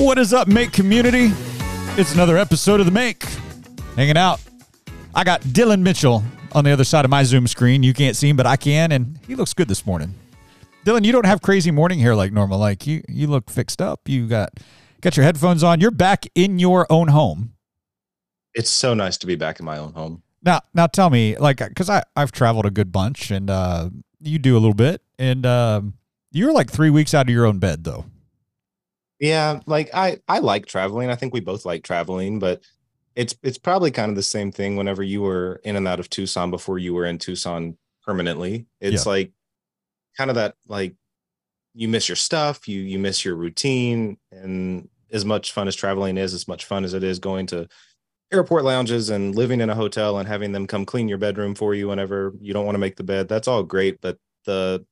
What is up, Make community? It's another episode of The Make. Hanging out. I got Dylan Mitchell on the other side of my Zoom screen. You can't see him, but I can, and he looks good this morning. Dylan, you don't have crazy morning hair like normal. Like you, you look fixed up. You got got your headphones on. You're back in your own home. It's so nice to be back in my own home. Now, now tell me, like, because I I've traveled a good bunch, and uh, you do a little bit, and um, you're like three weeks out of your own bed, though. Yeah, like I I like traveling. I think we both like traveling, but it's it's probably kind of the same thing whenever you were in and out of Tucson before you were in Tucson permanently. It's Yeah. like kind of that like you miss your stuff, you you miss your routine and as much fun as traveling is, as much fun as it is going to airport lounges and living in a hotel and having them come clean your bedroom for you whenever you don't want to make the bed. That's all great, but the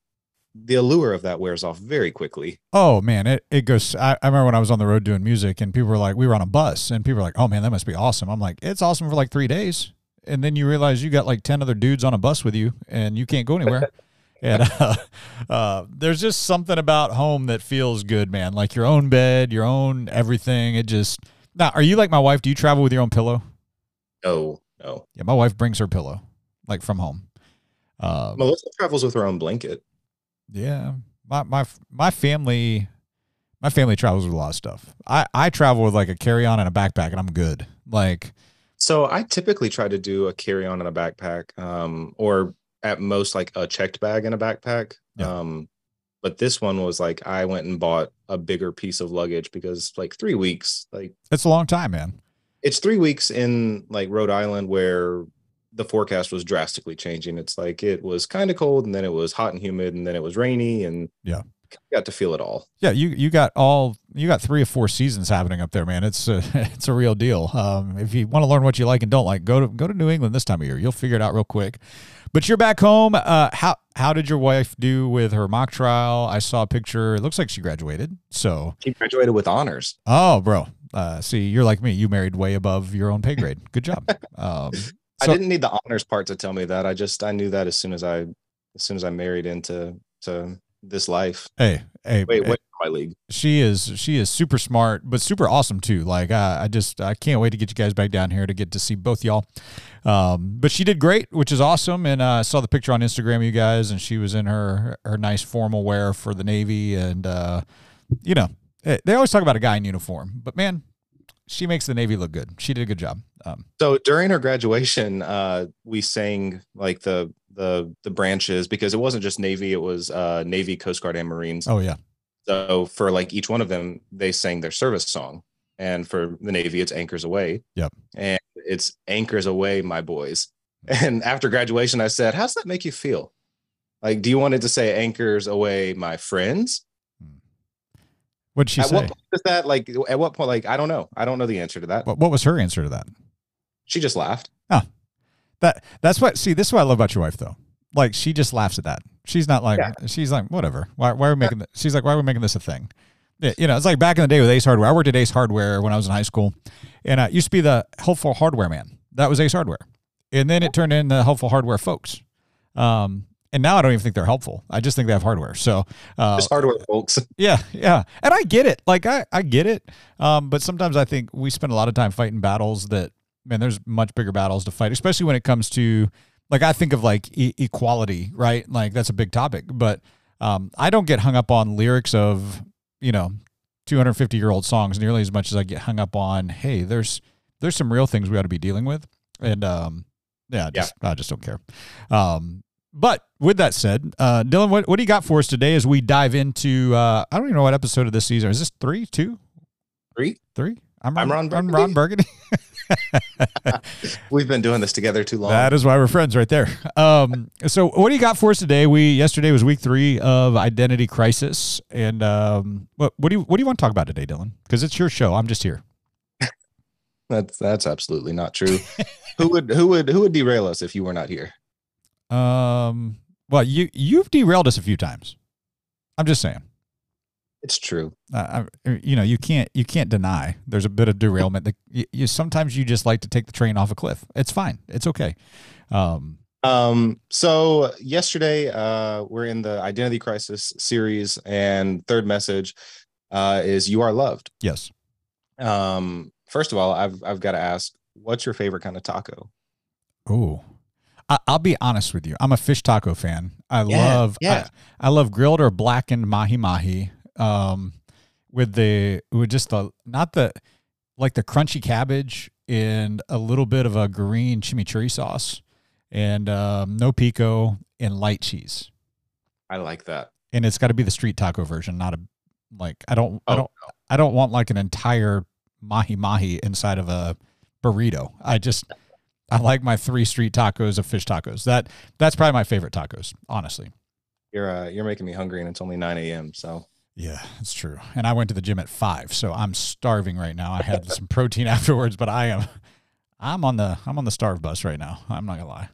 the allure of that wears off very quickly. Oh man, it, it goes. I, I remember when I was on the road doing music, and people were like, we were on a bus, and people were like, oh man, that must be awesome. I'm like, it's awesome for like three days, and then you realize you got like ten other dudes on a bus with you, and you can't go anywhere. and uh, uh, there's just something about home that feels good, man. Like your own bed, your own everything. It just now. Are you like my wife? Do you travel with your own pillow? No, no. Yeah, my wife brings her pillow, like from home. Uh, Melissa travels with her own blanket. Yeah, my my my family, my family travels with a lot of stuff. I I travel with like a carry on and a backpack, and I'm good. Like, So I typically try to do a carry on and a backpack, um, or at most like a checked bag and a backpack. Yeah. Um, but this one was like I went and bought a bigger piece of luggage because like three weeks, like it's a long time, man. it's three weeks in like Rhode Island where the forecast was drastically changing. It's like it was kind of cold and then it was hot and humid and then it was rainy and Yeah. got to feel it all. Yeah, you you got all you got three or four seasons happening up there, man. It's a, it's a real deal. Um, if you want to learn what you like and don't like, go to go to New England this time of year. You'll figure it out real quick. But you're back home. Uh, how how did your wife do with her mock trial? I saw a picture. It looks like she graduated. So, She graduated with honors. oh, bro. Uh, see, you're like me. You married way above your own pay grade. Good job. Um, I didn't need the honors part to tell me that. I just I knew that as soon as I as soon as I married into to this life. hey, hey, Wait, wait for my league. she is she is super smart but super awesome too like I, I just i can't wait to get you guys back down here to get to see both y'all um but she did great which is awesome and uh, i saw the picture on instagram you guys and she was in her her nice formal wear for the navy and uh you know eh, they always talk about a guy in uniform but man she makes the navy look good she did a good job um So during her graduation, uh, we sang like the the the branches because it wasn't just Navy, it was uh Navy, Coast Guard, and Marines. oh yeah So for like each one of them, they sang their service song. And for the Navy, it's Anchors Aweigh. Yep. And it's Anchors Aweigh, my boys. And after graduation, I said, How's that make you feel? Like, do you want it to say Anchors Aweigh, my friends? What'd she at say what point is that like at what point? Like, I don't know. I don't know the answer to that. what, what was her answer to that She just laughed. Oh, That that's what see this is what I love about your wife though. Like she just laughs at that. She's not like Yeah. she's like whatever. Why why are we making th- she's like why are we making this a thing? Yeah, you know, it's like back in the day with Ace Hardware. I worked at Ace Hardware when I was in high school, and I used to be the helpful hardware man. That was Ace Hardware, and then it turned into helpful hardware folks. Um, and now I don't even think they're helpful. I just think they have hardware. So uh, Just hardware, folks. yeah, yeah. And I get it. Like I, I get it. Um, but sometimes I think we spend a lot of time fighting battles that man, there's much bigger battles to fight, especially when it comes to like I think of like e- equality, right? Like that's a big topic. But um, I don't get hung up on lyrics of, you know, 250 year old songs nearly as much as I get hung up on, hey, there's there's some real things we ought to be dealing with. And um, yeah, I just, I just don't care. Um, but with that said, uh, Dylan, what, what do you got for us today as we dive into, uh, I don't even know what episode of this season. Is this three, two, Three. three? I'm Ron I'm Ron Burgundy. We've been doing this together too long. That is why we're friends right there. Um, so what do you got for us today? We yesterday was week three of Identity Crisis, and um, what what do you what do you want to talk about today, Dylan? Because it's your show. I'm just here. That's that's absolutely not true. who would who would who would derail us if you were not here? Um, well, you you've derailed us a few times. I'm just saying. It's true. Uh, I, you know, you can't you can't deny there's a bit of derailment. That you, you sometimes you just like to take the train off a cliff. It's fine. It's okay. Um, Um, so yesterday, uh, we're in the identity crisis series, and third message uh, is you are loved. yes. Um, first of all, I've I've got to ask, what's your favorite kind of taco? Ooh. I, will be honest with you. I'm a fish taco fan. I Yeah, love yeah. I, I love grilled or blackened mahi mahi. Um, with the with just the not the like the crunchy cabbage and a little bit of a green chimichurri sauce and um, no pico and light cheese. I like that. And it's got to be the street taco version, not a like I don't I Oh, don't I don't want like an entire mahi mahi inside of a burrito. I just I like my three street tacos of fish tacos. That that's probably my favorite tacos, honestly. You're uh, you're making me hungry, and it's only nine a.m. So Yeah, it's true. And I went to the gym at five, so I'm starving right now. I had some protein afterwards, but I am I'm on the I'm on the starve bus right now. I'm not gonna lie.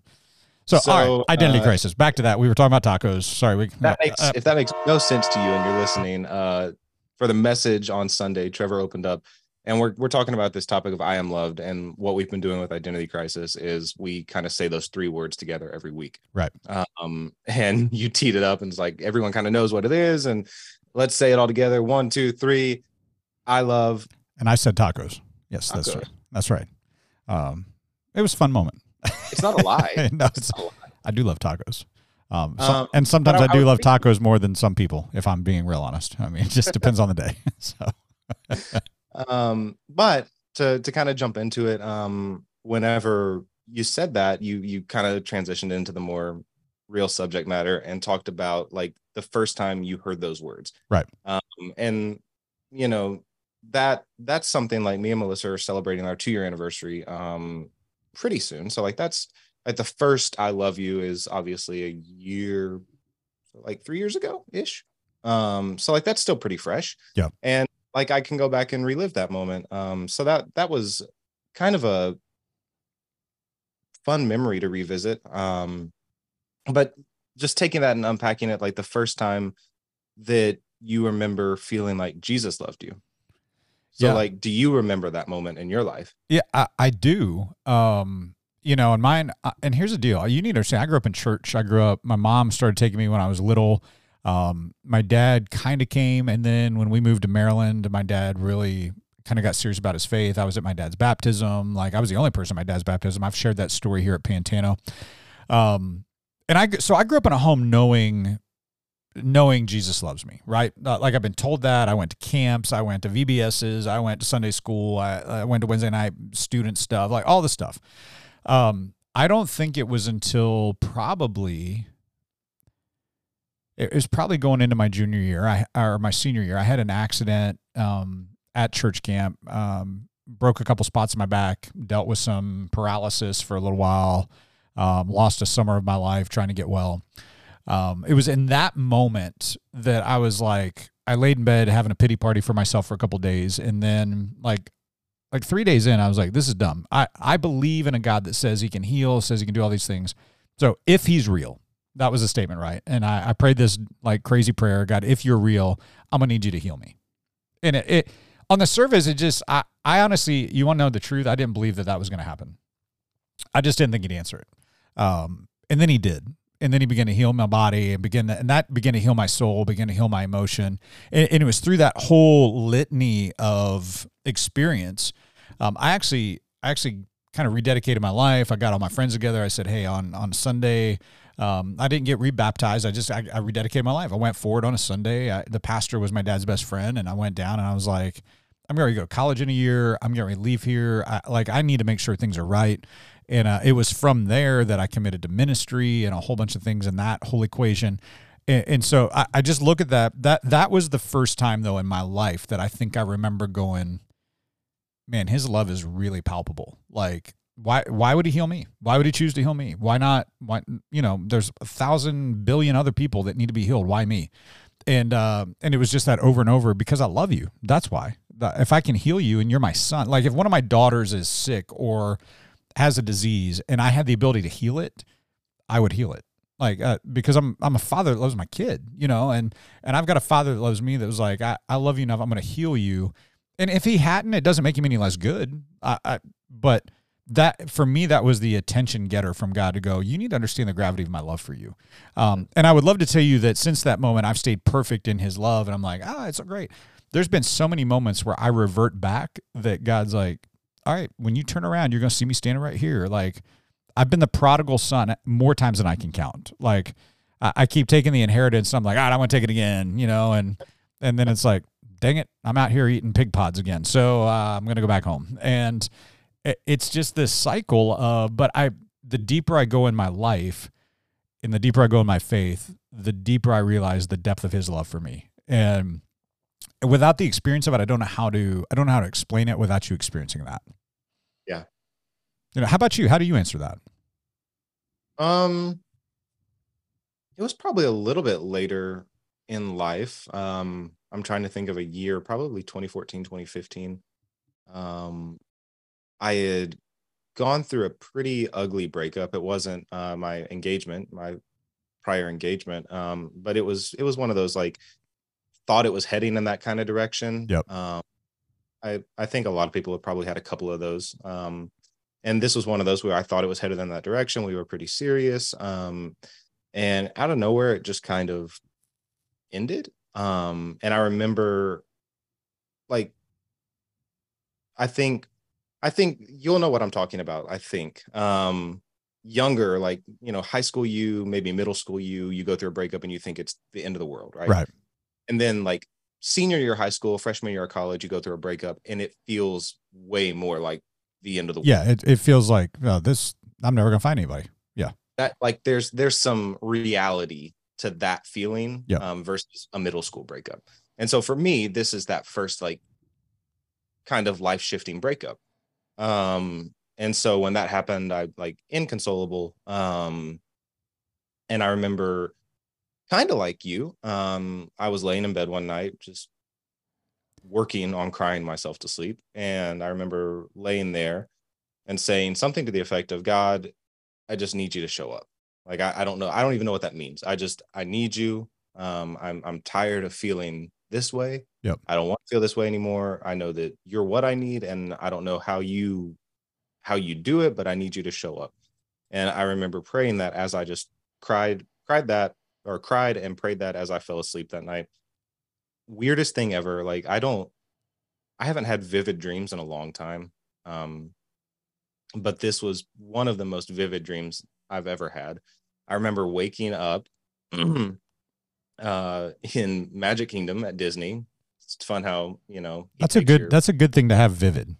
So, all So, right, identity uh, crisis. Back to that. We were talking about tacos. Sorry, we that makes uh, if that makes no sense to you and you're listening, uh, for the message on Sunday, Trevor opened up, and we're we're talking about this topic of I am loved, and what we've been doing with identity crisis is we kind of say those three words together every week, Right. Um, and you teed it up, and it's like everyone kind of knows what it is, and let's say it all together. One, two, three. I love and I said tacos. Yes, that's right. That's right. Um, it was a fun moment. it's not a lie. no, It's it's, not a lie. I do love tacos. Um, some- Um, and sometimes I- I, I do was love tacos more than some people, if I'm being real honest. I mean, it just depends on the day. So, um but to to kind of jump into it um whenever you said that you you kind of transitioned into the more real subject matter and talked about like the first time you heard those words Right. um and you know that that's something like me and melissa are celebrating our two year anniversary um pretty soon so like that's like the first i love you is obviously a year like three years ago ish um so like that's still pretty fresh Yeah. and like i can go back and relive that moment um so that that was kind of a fun memory to revisit um but just taking that and unpacking it like the first time that you remember feeling like jesus loved you so Yeah. like do you remember that moment in your life Yeah, I, I do. Um, you know, and mine, uh, and here's the deal. You need to understand, I grew up in church. I grew up, my mom started taking me when I was little. Um, my dad kind of came. And then when we moved to Maryland, my dad really kind of got serious about his faith. I was at my dad's baptism. Like I was the only person at my dad's baptism. I've shared that story here at Pantano. Um, and I, so I grew up in a home knowing knowing Jesus loves me, right? Uh, like I've been told that. I went to camps, I went to VBSs, I went to Sunday school, I, I went to Wednesday night student stuff, like all the stuff. Um, I don't think it was until probably it was probably going into my junior year, I or my senior year. I had an accident um, at church camp, um, broke a couple spots in my back, dealt with some paralysis for a little while, um, lost a summer of my life trying to get well um, it was in that moment that I was like, I laid in bed having a pity party for myself for a couple days, and then like, like three days in, I was like, this is dumb. I I believe in a God that says He can heal, says He can do all these things. So if He's real, that was a statement, right? And I I prayed this like crazy prayer, God, if you're real, I'm gonna need you to heal me. And it, it on the surface, it just I I honestly, you want to know the truth? I didn't believe that that was gonna happen. I just didn't think He'd answer it. Um, and then He did and then he began to heal my body and begin to, and that began to heal my soul began to heal my emotion and, and it was through that whole litany of experience um, i actually i actually kind of rededicated my life i got all my friends together i said hey on on sunday um, i didn't get rebaptized i just I, I rededicated my life i went forward on a sunday I, the pastor was my dad's best friend and i went down and i was like i'm going to go to college in a year i'm ready to leave here I, like i need to make sure things are right and uh, it was from there that I committed to ministry and a whole bunch of things in that whole equation. And, and so I, I just look at that. That that was the first time though in my life that I think I remember going, man, his love is really palpable. Like why why would he heal me? Why would he choose to heal me? Why not? Why you know? There's a thousand billion other people that need to be healed. Why me? And uh, and it was just that over and over because I love you. That's why. If I can heal you and you're my son, like if one of my daughters is sick or has a disease and I had the ability to heal it, I would heal it. Like uh, because I'm I'm a father that loves my kid, you know, and and I've got a father that loves me that was like I, I love you enough I'm going to heal you, and if he hadn't, it doesn't make him any less good. I, I but that for me that was the attention getter from God to go. You need to understand the gravity of my love for you, um, and I would love to tell you that since that moment I've stayed perfect in His love, and I'm like ah it's so great. there's been so many moments where I revert back that God's like, all right, when you turn around, you're going to see me standing right here. Like, I've been the prodigal son more times than I can count. Like, I, I keep taking the inheritance. And I'm like, all right, I want to take it again, you know, and and then it's like, dang it, I'm out here eating pig pods again. So uh, I'm going to go back home. And it's just this cycle of, but I, the deeper I go in my life, and the deeper I go in my faith, the deeper I realize the depth of His love for me. And without the experience of it, I don't know how to I don't know how to explain it without you experiencing that. Yeah. You know, how about you? How do you answer that? Um it was probably a little bit later in life. Um I'm trying to think of a year, probably 2014, 2015. Um I had gone through a pretty ugly breakup. It wasn't uh my engagement, my prior engagement. Um, but it was it was one of those like thought it was heading in that kind of direction. Yep. Um, I I think a lot of people have probably had a couple of those. Um, and this was one of those where I thought it was headed in that direction. We were pretty serious. Um, and out of nowhere, it just kind of ended. Um, and I remember, like, I think, I think you'll know what I'm talking about. I think, um, younger, like you know, high school you, maybe middle school you, you go through a breakup and you think it's the end of the world, right? Right. and then like senior year of high school freshman year of college you go through a breakup and it feels way more like the end of the world Yeah, it, it feels like this. I'm never gonna find anybody. Yeah. That like there's there's some reality to that feeling Yeah. um versus a middle school breakup and so for me this is that first like kind of life shifting breakup um and so when that happened i like inconsolable. Um and i remember kind of like you um i was laying in bed one night just working on crying myself to sleep. And i remember laying there and saying something to the effect of god i just need you to show up. Like I, I don't know i don't even know what that means. I just i need you. Um i'm i'm tired of feeling this way. Yep. i don't want to feel this way anymore. I know that you're what i need and i don't know how you how you do it but i need you to show up. And i remember praying that as i just cried cried that or cried and prayed that as i fell asleep that night. Weirdest thing ever. Like i don't i haven't had vivid dreams in a long time. Um but this was one of the most vivid dreams i've ever had. I remember waking up uh in magic kingdom at disney it's fun how you know That's a good. your- That's a good thing to have vivid.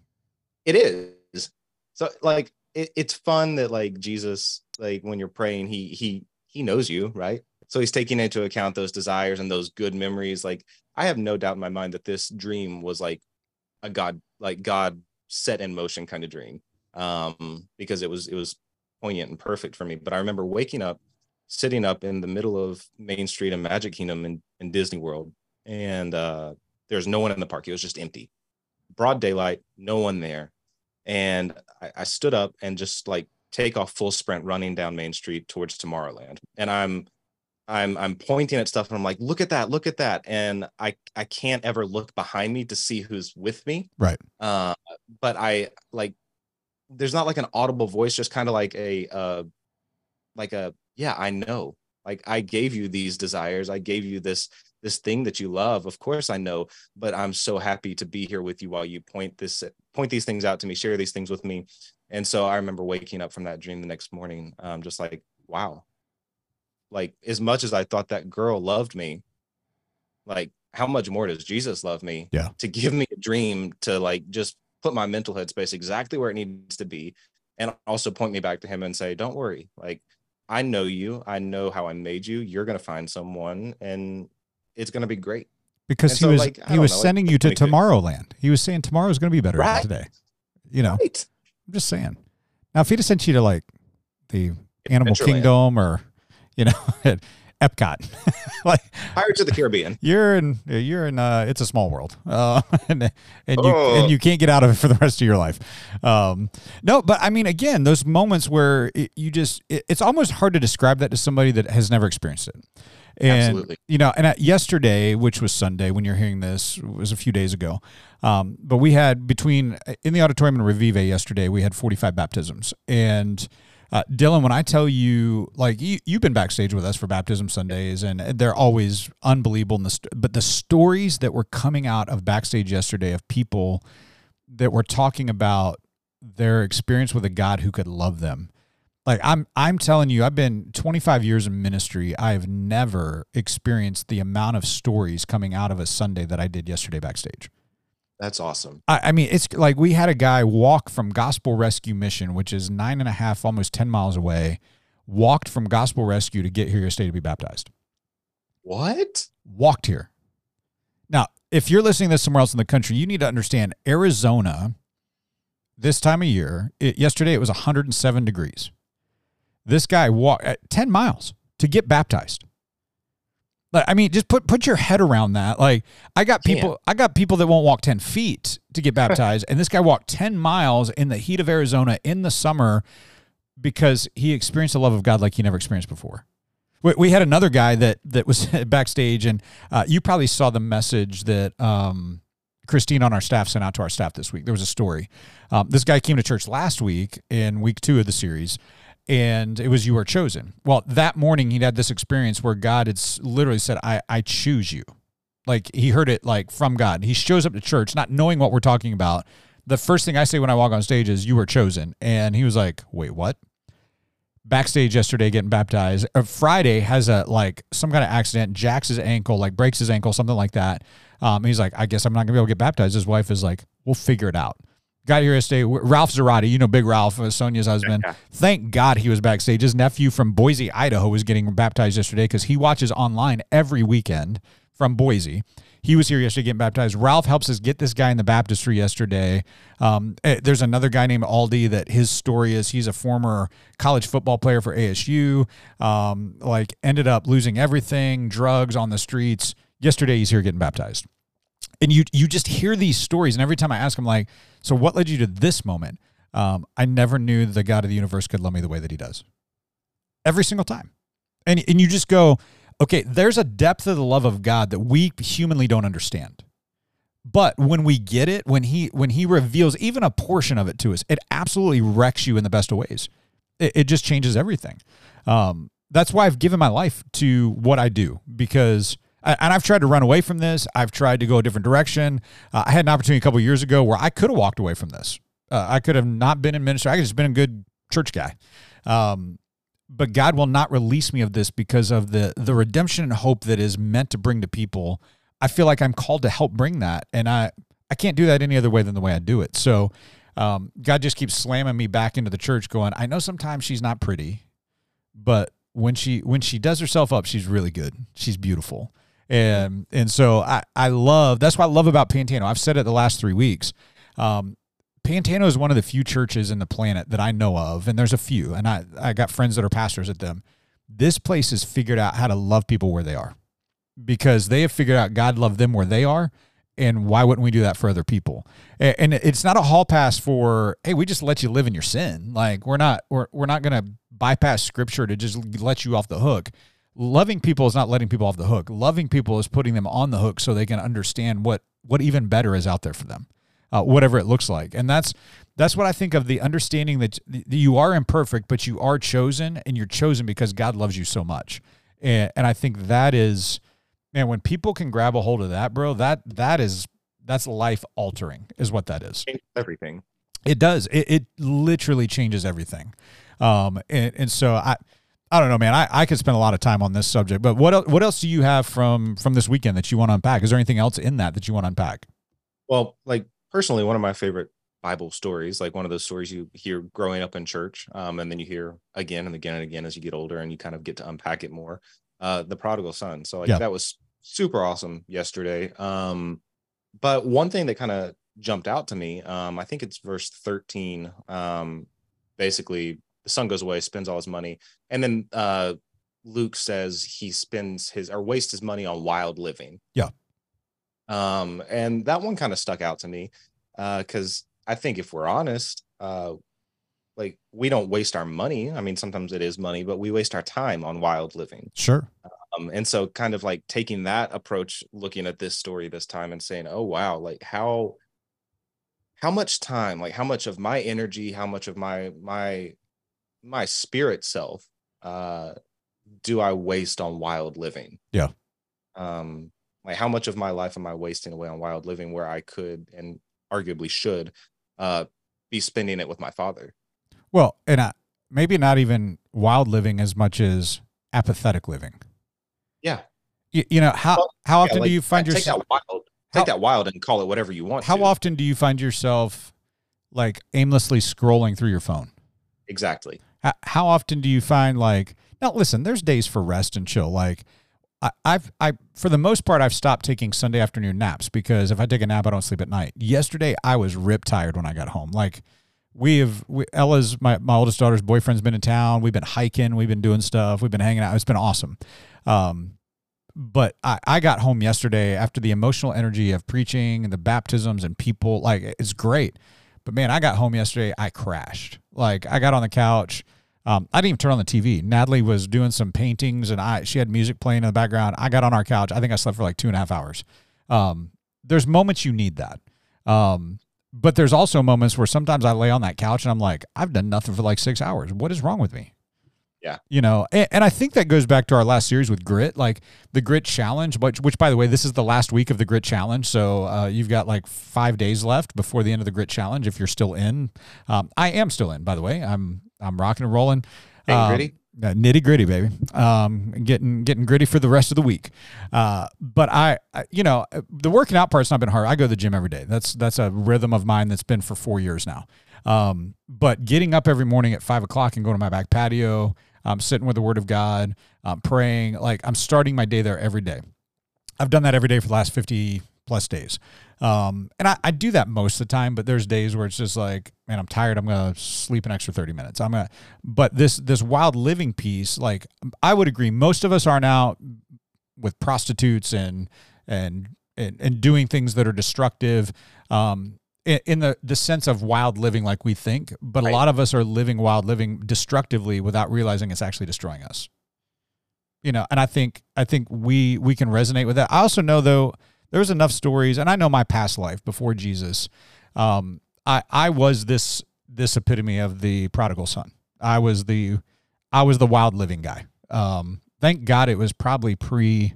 it is so like it, it's fun that like jesus like when you're praying he he he knows you right so he's taking into account those desires and those good memories like i have no doubt in my mind that this dream was like a god like god set in motion kind of dream um because it was it was poignant and perfect for me but i remember waking up sitting up in the middle of main street in magic kingdom in, in disney world and uh there's no one in the park. It was just empty. Broad daylight no one there. And I, I stood up and just like take off full sprint running down main street towards tomorrowland. And i'm i'm i'm pointing at stuff and i'm like look at that look at that. And i i can't ever look behind me to see who's with me. Right. uh but i like there's not like an audible voice just kind of like a uh like a yeah i know. Like i gave you these desires. I gave you this this thing that you love. Of course i know but i'm so happy to be here with you while you point this point these things out to me share these things with me. And so i remember waking up from that dream the next morning um just like wow. Like as much as i thought that girl loved me like how much more does jesus love me Yeah. to give me a dream to like just put my mental headspace exactly where it needs to be and also point me back to him and say don't worry. Like i know you i know how i made you you're going to find someone and it's going to be great Because And he so, was like, he was know, like, sending you to Tomorrowland. He was saying tomorrow's going to be better Right. than today. You know, right I'm just saying. Now, if he'd have sent you to like the Animal Kingdom or you know Epcot, like pirates of the caribbean you're in you're in uh, it's a small world, uh, and and you Oh. and you can't get out of it for the rest of your life. Um, no, but I mean, again, those moments where it, you just it, it's almost hard to describe that to somebody that has never experienced it. And Absolutely. you know, and uh, yesterday, which was Sunday, when you're hearing this, was a few days ago. Um, but we had between in the auditorium in Revive yesterday, we had 45 baptisms, and Uh, Dylan, when I tell you, like you, you've been backstage with us for baptism Sundays, and they're always unbelievable. The st- but the stories that were coming out of backstage yesterday of people that were talking about their experience with a God who could love them. Like I'm, I'm telling you, I've been 25 years in ministry. I have never experienced the amount of stories coming out of a Sunday that I did yesterday backstage. That's awesome. I, I, mean, it's like we had a guy walk from Gospel Rescue Mission, which is nine and a half, almost 10 miles away, walked from Gospel Rescue to get here yesterday to be baptized. What? Walked here. Now, if you're listening to this somewhere else in the country, you need to understand Arizona, this time of year, it, yesterday it was 107 degrees. This guy walked uh, 10 miles to get baptized. Like, I mean, just put put your head around that. Like, I got people, I got people that won't walk ten feet to get baptized, and this guy walked ten miles in the heat of Arizona in the summer because he experienced the love of God like he never experienced before. We, we had another guy that that was backstage, and uh, you probably saw the message that um, Christine on our staff sent out to our staff this week. There was a story. Um, this guy came to church last week in week two of the series and it was you are chosen. Well, that morning he'd had this experience where God had literally said, I, I choose you. Like he heard it like from God. He shows up to church not knowing what we're talking about. The first thing I say when I walk on stage is, You were chosen. And he was like, Wait, what? Backstage yesterday getting baptized. Uh, Friday has a like some kind of accident, jacks his ankle, like breaks his ankle, something like that. Um, he's like, I guess I'm not gonna be able to get baptized. His wife is like, We'll figure it out got here yesterday. Ralph Zarate, you know, Big Ralph, uh, Sonia's husband. Yeah. Thank God he was backstage. His nephew from Boise, Idaho, was getting baptized yesterday because he watches online every weekend from Boise. He was here yesterday getting baptized. Ralph helps us get this guy in the baptistry yesterday. Um, eh, there's another guy named Aldi that his story is he's a former college football player for ASU. Um, like ended up losing everything, drugs on the streets. Yesterday he's here getting baptized and you you just hear these stories, and every time I ask him, like, so what led you to this moment? Um, I never knew the God of the universe could love me the way that He does. Every single time, and and you just go, okay, there's a depth of the love of God that we humanly don't understand. But when we get it, when he when he reveals even a portion of it to us, it absolutely wrecks you in the best of ways. It, it just changes everything. Um, that's why I've given my life to what I do because and I've tried to run away from this. I've tried to go a different direction. Uh, I had an opportunity a couple years ago where I could have walked away from this. Uh, I could have not been in ministry. I could have just been a good church guy. Um, but God will not release me of this because of the the redemption and hope that is meant to bring to people. I feel like I'm called to help bring that, and I I can't do that any other way than the way I do it. So um, God just keeps slamming me back into the church, going, I know sometimes she's not pretty, but when she when she does herself up, she's really good. She's beautiful. And and so I, I love that's what I love about Pantano. I've said it the last three weeks. Um, Pantano is one of the few churches in the planet that I know of, and there's a few, and I, I got friends that are pastors at them. This place has figured out how to love people where they are because they have figured out God loved them where they are. And why wouldn't we do that for other people? And it's not a hall pass for, hey, we just let you live in your sin. Like we're not, we're, we're not going to bypass scripture to just let you off the hook loving people is not letting people off the hook. Loving people is putting them on the hook so they can understand what what even better is out there for them, uh, whatever it looks like. And that's that's what I think of the understanding that you are imperfect, but you are chosen, and you're chosen because God loves you so much. And, and I think that is, man, when people can grab a hold of that, bro, that that is that's life altering, is what that is. Everything. It does. It, it literally changes everything. Um, and, and so I I don't know, man. I, I could spend a lot of time on this subject, but what else, what else do you have from from this weekend that you want to unpack? Is there anything else in that that you want to unpack? Well, like personally, one of my favorite Bible stories, like one of those stories you hear growing up in church, um, and then you hear again and again and again as you get older, and you kind of get to unpack it more. Uh, the prodigal son. So like yeah. that was super awesome yesterday. Um, but one thing that kind of jumped out to me, um, I think it's verse thirteen. Um, basically the son goes away, spends all his money, and then uh, Luke says he spends his or wastes his money on wild living. Yeah. Um, and that one kind of stuck out to me because uh, I think if we're honest, uh, like we don't waste our money. I mean, sometimes it is money, but we waste our time on wild living. Sure. Um, and so, kind of like taking that approach, looking at this story this time, and saying, "Oh wow, like how." how much time like how much of my energy how much of my my my spirit self uh do i waste on wild living Yeah. um like how much of my life am i wasting away on wild living where i could and arguably should uh be spending it with my father Well, and I, maybe not even wild living as much as apathetic living. yeah You, you know how Well, how Yeah, often like, do you find take yourself? that wild How- take that wild and call it whatever you want How to. often do you find yourself like aimlessly scrolling through your phone? exactly How, often do you find like now? Listen, there's days for rest and chill. Like I, I've I for the most part I've stopped taking Sunday afternoon naps because if I take a nap I don't sleep at night. Yesterday I was rip tired when I got home. Like we have we, Ella's my my oldest daughter's boyfriend's been in town. We've been hiking. We've been doing stuff. We've been hanging out. It's been awesome. Um, but I, I got home yesterday after the emotional energy of preaching and the baptisms and people like it's great but man i got home yesterday i crashed like i got on the couch um, i didn't even turn on the tv natalie was doing some paintings and i she had music playing in the background. I got on our couch. I think i slept for like two and a half hours. Um, there's moments you need that. Um, but there's also moments where sometimes i lay on that couch and i'm like i've done nothing for like six hours. What is wrong with me? Yeah. you know and, and i think that goes back to our last series with grit like the grit challenge which, which by the way this is the last week of the grit challenge. So uh, you've got like five days left before the end of the grit challenge if you're still in. Um, i am still in by the way. I'm i'm rocking and rolling Um, gritty? uh, nitty gritty, baby. Um, getting getting gritty for the rest of the week. Uh, but I, I, you know, the working out part's not been hard. I go to the gym every day. That's that's a rhythm of mine that's been for four years now. Um, but getting up every morning at five o'clock and going to my back patio, I'm sitting with the Word of God, I'm praying, like I'm starting my day there every day. I've done that every day for the last 50 plus days. Um, and I, I do that most of the time, but there's days where it's just like, man, I'm tired. I'm to sleep an extra 30 minutes. I'm to, but this, this wild living piece, like I would agree. Most of us are now with prostitutes and, and, and, and doing things that are destructive. Um, in, in the, the sense of wild living like we think, but a lot of us are living wild living destructively without realizing it's actually destroying us you know and i think i think we we can resonate with that i also know though there's enough stories and i know my past life before jesus. Um i i was this this epitome of the prodigal son. I was the i was the wild living guy. Um thank god it was probably pre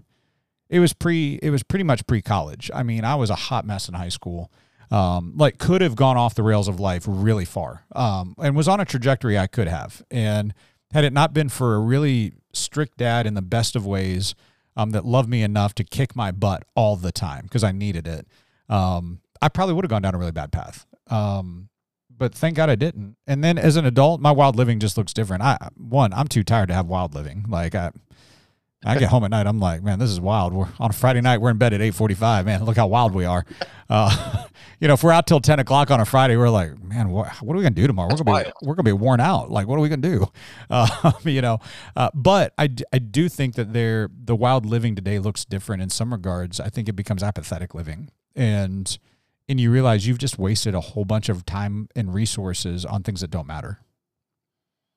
it was pre it was pretty much pre college i mean i was a hot mess in high school. Um, like could have gone off the rails of life really far um, and was on a trajectory i could have. And had it not been for a really strict dad in the best of ways um, that loved me enough to kick my butt all the time because I needed it, um, I probably would have gone down a really bad path. Um, but thank God I didn't. And then as an adult, my wild living just looks different. I one, I'm too tired to have wild living. Like I, I get home at night, I'm like, man, this is wild. We're on a Friday night, we're in bed at 8:45. Man, look how wild we are. Uh, you know, if we're out till 10 o'clock on a Friday, we're like, man, what, what are we gonna do tomorrow? We're gonna be we're gonna be worn out. Like, what are we gonna do? Uh, you know, uh, but I, d- I do think that there the wild living today looks different in some regards. I think it becomes apathetic living, and and you realize you've just wasted a whole bunch of time and resources on things that don't matter.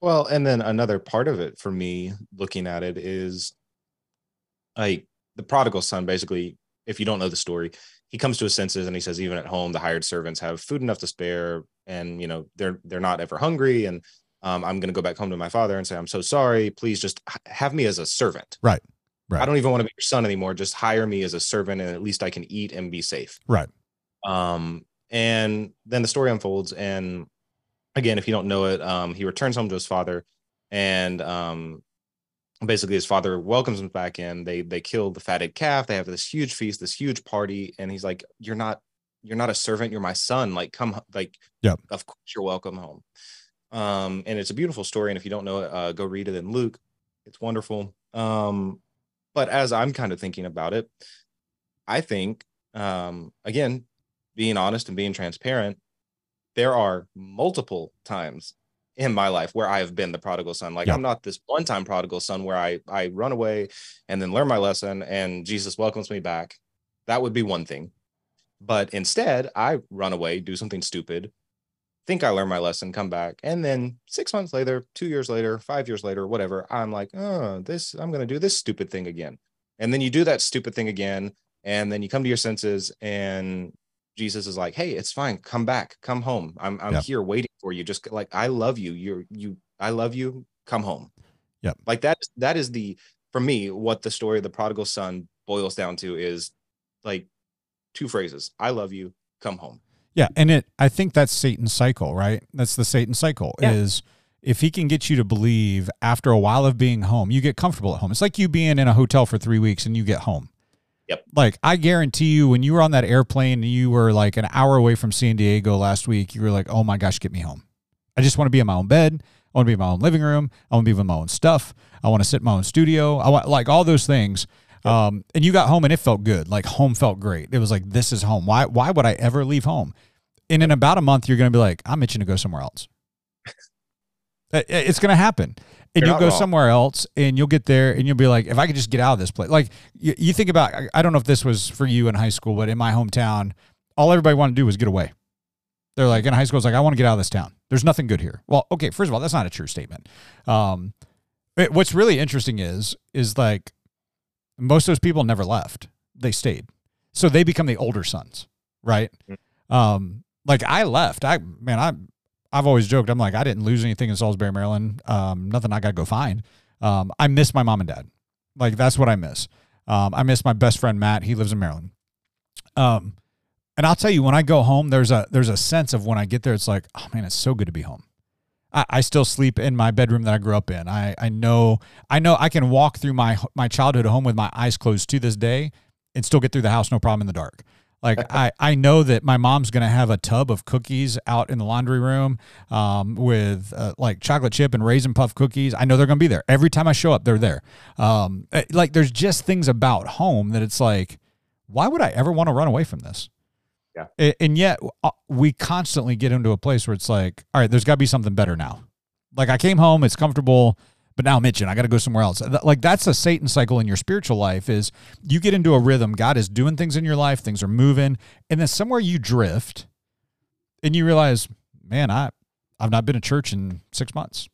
Well, and then another part of it for me looking at it is like the prodigal son basically, if you don't know the story, he comes to his senses and he says, even at home, the hired servants have food enough to spare, and you know, they're they're not ever hungry. And um, I'm gonna go back home to my father and say, I'm so sorry. Please just have me as a servant. Right. Right. I don't even want to be your son anymore. Just hire me as a servant, and at least I can eat and be safe. Right. Um, and then the story unfolds. And again, if you don't know it, um, he returns home to his father, and um, basically his father welcomes him back in. They they kill the fatted calf. They have this huge feast, this huge party, and he's like, "You're not, you're not a servant. You're my son. Like, come, like, yeah of course you're welcome home." Um, and it's a beautiful story. And if you don't know it, uh, go read it in Luke. It's wonderful. Um, but as I'm kind of thinking about it, I think um, again, being honest and being transparent, there are multiple times in my life where I have been the prodigal son. Like Yeah. I'm not this one time prodigal son where I I run away and then learn my lesson and Jesus welcomes me back. That would be one thing. But instead, I run away, do something stupid, think I learned my lesson, come back, and then six months later, two years later, five years later, whatever, I'm like, oh, this, I'm gonna do this stupid thing again. And then you do that stupid thing again, and then you come to your senses, and Jesus is like, hey, it's fine, come back, come home. I'm I'm Yeah. here waiting for you. Just like I love you. You're you I love you. Come home. Yeah. Like that. That is the for me what the story of the prodigal son boils down to is like two phrases: I love you. Come home. Yeah, and it I think that's Satan's cycle, right? That's the Satan cycle Yeah. is if he can get you to believe after a while of being home, you get comfortable at home. It's like you being in a hotel for 3 weeks and you get home. Yep. Like I guarantee you when you were on that airplane and you were like an hour away from San Diego last week, you were like, "Oh my gosh, get me home." I just want to be in my own bed. I want to be in my own living room. I want to be with my own stuff. I want to sit in my own studio. I want like all those things. Um, and you got home and it felt good. Like home felt great. It was like this is home. Why why would I ever leave home? And in about a month, you're going to be like, I'm itching to go somewhere else. It- It's going to happen. And You're you'll go wrong. somewhere else and you'll get there and you'll be like, if I could just get out of this place. Like you, you think about, I- I don't know if this was for you in high school, but in my hometown, all everybody wanted to do was get away. They're like, in high school, it's like, I want to get out of this town. There's nothing good here. Well, okay, first of all, that's not a true statement. Um, it- what's really interesting is, is like most of those people never left. They stayed. So they become the older sons, right? Um, like I left. I man, I I've always joked. I'm like I didn't lose anything in Salisbury, Maryland. Um, nothing I got to go find. Um, I miss my mom and dad. Like that's what I miss. Um, I miss my best friend Matt. He lives in Maryland. Um, and I'll tell you, when I go home, there's a there's a sense of when I get there, it's like, oh man, it's so good to be home. I, I still sleep in my bedroom that I grew up in. I I know I know I can walk through my my childhood home with my eyes closed to this day and still get through the house no problem in the dark. Like I, I know that my mom's gonna have a tub of cookies out in the laundry room um, with uh, like chocolate chip and raisin puff cookies. I know they're gonna be there every time I show up. They're there. Um, eh, like there's just things about home that it's like, why would I ever want to run away from this? Yeah. And yet uh, we constantly get into a place where it's like, all right, there's got to be something better now. Like I came home, it's comfortable, but now I'm itching. I got to go somewhere else. Like that's a Satan cycle in your spiritual life. Is you get into a rhythm. God is doing things in your life. Things are moving, and then somewhere you drift, and you realize, man, I I've not been to church in six months.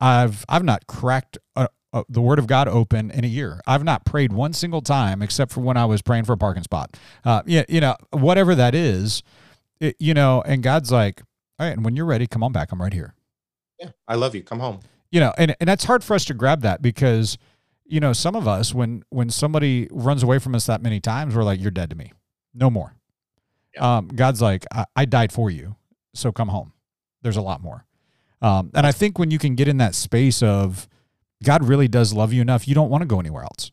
I've I've not cracked uh uh the Word of God open in a year. I've not prayed one single time except for when I was praying for a parking spot. Uh, yeah, you know, whatever that is, it, you know. And God's like, all right, and when you're ready, come on back. I'm right here Yeah. I love you. Come home. You know and, and that's hard for us to grab that because you know some of us when when somebody runs away from us that many times we're like you're dead to me. No more. Um, god's like I, I died for you so come home. There's a lot more. Um, and i think when you can get in that space of god really does love you enough you don't want to go anywhere else.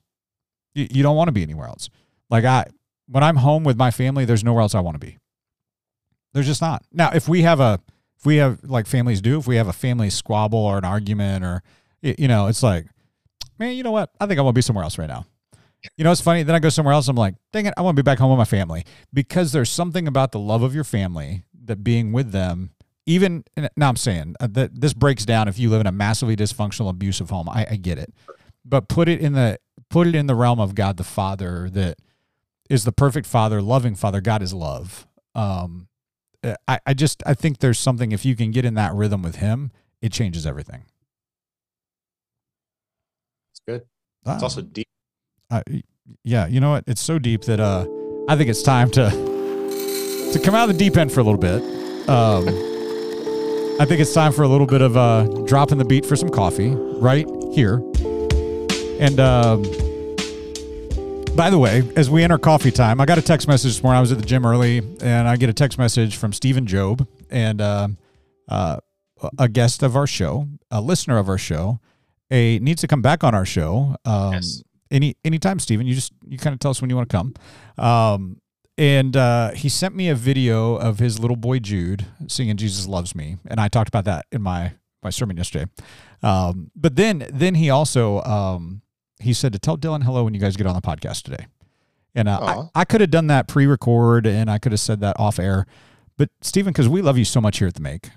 You, you don't want to be anywhere else. Like i when i'm home with my family there's nowhere else i want to be. There's just not. Now if we have a if we have like families do if we have a family squabble or an argument or you know it's like man you know what? I think i want to be somewhere else right now. You know it's funny then i go somewhere else i'm like dang it i want to be back home with my family. Because there's something about the love of your family that being with them even now i'm saying uh, that this breaks down if you live in a massively dysfunctional abusive home I, I get it. But put it in the put it in the realm of god the father that is the perfect father loving father god is love. Um I, I just I think there's something if you can get in that rhythm with him, it changes everything. It's good. Ah, It's also deep. uh, yeah, you know what? It's so deep that uh, I think it's time to to come out of the deep end for a little bit. Um, I think it's time for a little bit of uh, dropping the beat for some coffee right here. And um, by the way, as we enter coffee time, I got a text message this morning. I was at the gym early, and I get a text message from Stephen Job, and um uh, a guest of our show, a listener of our show, a needs to come back on our show. Um, Yes. Any anytime, Stephen. You just you kind of tell us when you want to come. Um, and uh, he sent me a video of his little boy Jude singing "Jesus Loves Me," and I talked about that in my my sermon yesterday. Um, but then then he also um, he said to tell Dylan hello when you guys get on the podcast today. And uh. I, I could have done that pre-record and I could have said that off air, but Stephen, because we love you so much here at the Make,